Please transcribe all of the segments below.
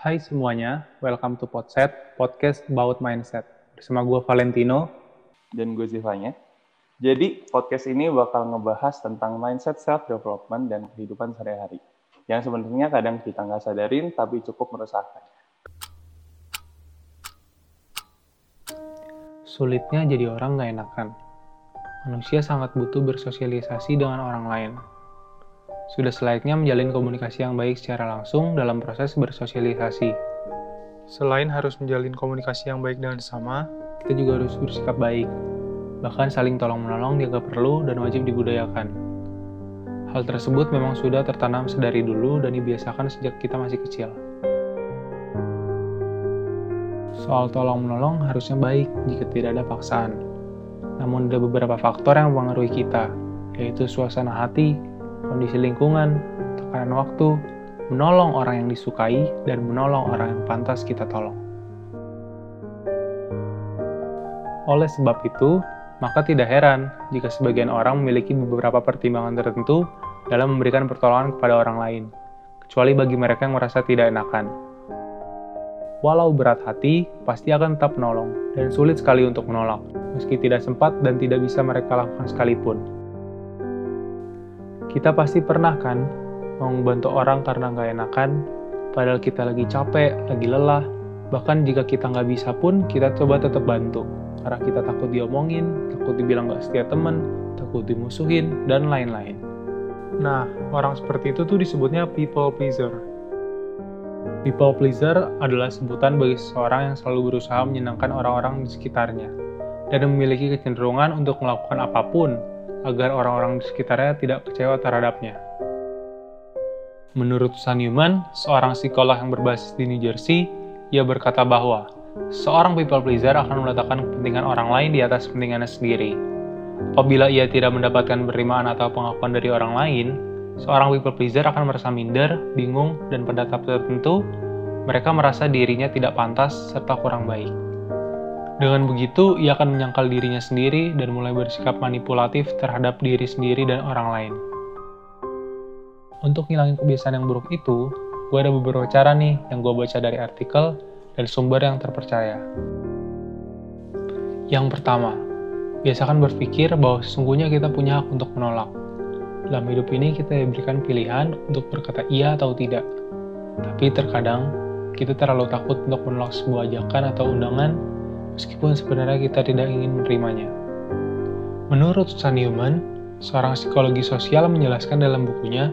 Hai semuanya, welcome to Podset, podcast about mindset. Bersama gue Valentino. Dan gue Zivanya. Jadi, podcast ini bakal ngebahas tentang mindset self-development dan kehidupan sehari-hari. Yang sebenarnya kadang kita nggak sadarin, tapi cukup meresahkan. Sulitnya jadi orang nggak enakan. Manusia sangat butuh bersosialisasi dengan orang lain sudah selayaknya menjalin komunikasi yang baik secara langsung dalam proses bersosialisasi. Selain harus menjalin komunikasi yang baik dengan sesama, kita juga harus bersikap baik. Bahkan saling tolong-menolong dianggap perlu dan wajib dibudayakan. Hal tersebut memang sudah tertanam sedari dulu dan dibiasakan sejak kita masih kecil. Soal tolong-menolong harusnya baik jika tidak ada paksaan. Namun ada beberapa faktor yang mempengaruhi kita, yaitu suasana hati, kondisi lingkungan, tekanan waktu, menolong orang yang disukai, dan menolong orang yang pantas kita tolong. Oleh sebab itu, maka tidak heran jika sebagian orang memiliki beberapa pertimbangan tertentu dalam memberikan pertolongan kepada orang lain, kecuali bagi mereka yang merasa tidak enakan. Walau berat hati, pasti akan tetap menolong, dan sulit sekali untuk menolak, meski tidak sempat dan tidak bisa mereka lakukan sekalipun. Kita pasti pernah kan membantu orang karena nggak enakan, padahal kita lagi capek, lagi lelah, bahkan jika kita nggak bisa pun kita coba tetap bantu. Karena kita takut diomongin, takut dibilang nggak setia temen, takut dimusuhin, dan lain-lain. Nah, orang seperti itu tuh disebutnya people pleaser. People pleaser adalah sebutan bagi seseorang yang selalu berusaha menyenangkan orang-orang di sekitarnya dan memiliki kecenderungan untuk melakukan apa pun agar orang-orang di sekitarnya tidak kecewa terhadapnya. Menurut Sun Newman, seorang psikolog yang berbasis di New Jersey, ia berkata bahwa seorang people pleaser akan meletakkan kepentingan orang lain di atas kepentingannya sendiri. Apabila ia tidak mendapatkan penerimaan atau pengakuan dari orang lain, seorang people pleaser akan merasa minder, bingung, dan pada tahap tertentu, mereka merasa dirinya tidak pantas serta kurang baik. Dengan begitu, ia akan menyangkal dirinya sendiri dan mulai bersikap manipulatif terhadap diri sendiri dan orang lain. Untuk ngilangin kebiasaan yang buruk itu, gue ada beberapa cara nih yang gue baca dari artikel dan sumber yang terpercaya. Yang pertama, biasakan berpikir bahwa sesungguhnya kita punya hak untuk menolak. Dalam hidup ini kita diberikan pilihan untuk berkata iya atau tidak. Tapi terkadang, kita terlalu takut untuk menolak sebuah ajakan atau undangan meskipun sebenarnya kita tidak ingin menerimanya. Menurut Susan Newman, seorang psikologi sosial menjelaskan dalam bukunya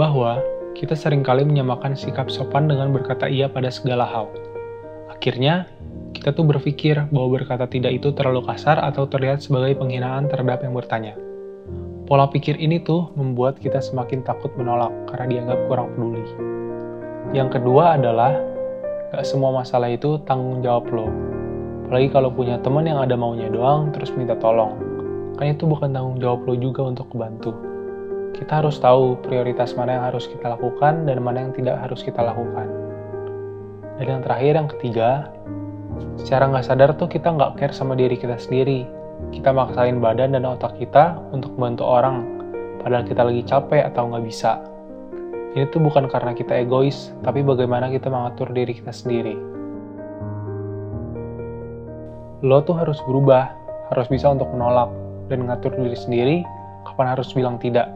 bahwa kita sering kali menyamakan sikap sopan dengan berkata iya pada segala hal. Akhirnya, kita tuh berpikir bahwa berkata tidak itu terlalu kasar atau terlihat sebagai penghinaan terhadap yang bertanya. Pola pikir ini tuh membuat kita semakin takut menolak karena dianggap kurang peduli. Yang kedua adalah, gak semua masalah itu tanggung jawab lo. Apalagi kalau punya teman yang ada maunya doang, terus minta tolong. Kan itu bukan tanggung jawab lo juga untuk bantu. Kita harus tahu prioritas mana yang harus kita lakukan dan mana yang tidak harus kita lakukan. Dan yang terakhir, yang ketiga, secara nggak sadar tuh kita nggak care sama diri kita sendiri. Kita maksain badan dan otak kita untuk membantu orang, padahal kita lagi capek atau nggak bisa. Ini tuh bukan karena kita egois, tapi bagaimana kita mengatur diri kita sendiri lo tuh harus berubah, harus bisa untuk menolak dan mengatur diri sendiri kapan harus bilang tidak.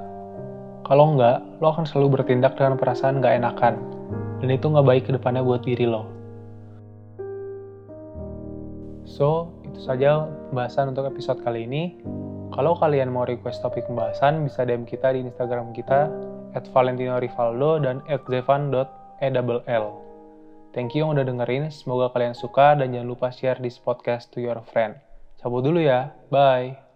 Kalau enggak, lo akan selalu bertindak dengan perasaan nggak enakan, dan itu nggak baik ke depannya buat diri lo. So, itu saja pembahasan untuk episode kali ini. Kalau kalian mau request topik pembahasan, bisa DM kita di Instagram kita at Valentino Rivaldo dan at zevan.ell. Thank you yang udah dengerin, semoga kalian suka dan jangan lupa share this podcast to your friend. Cabut dulu ya, bye!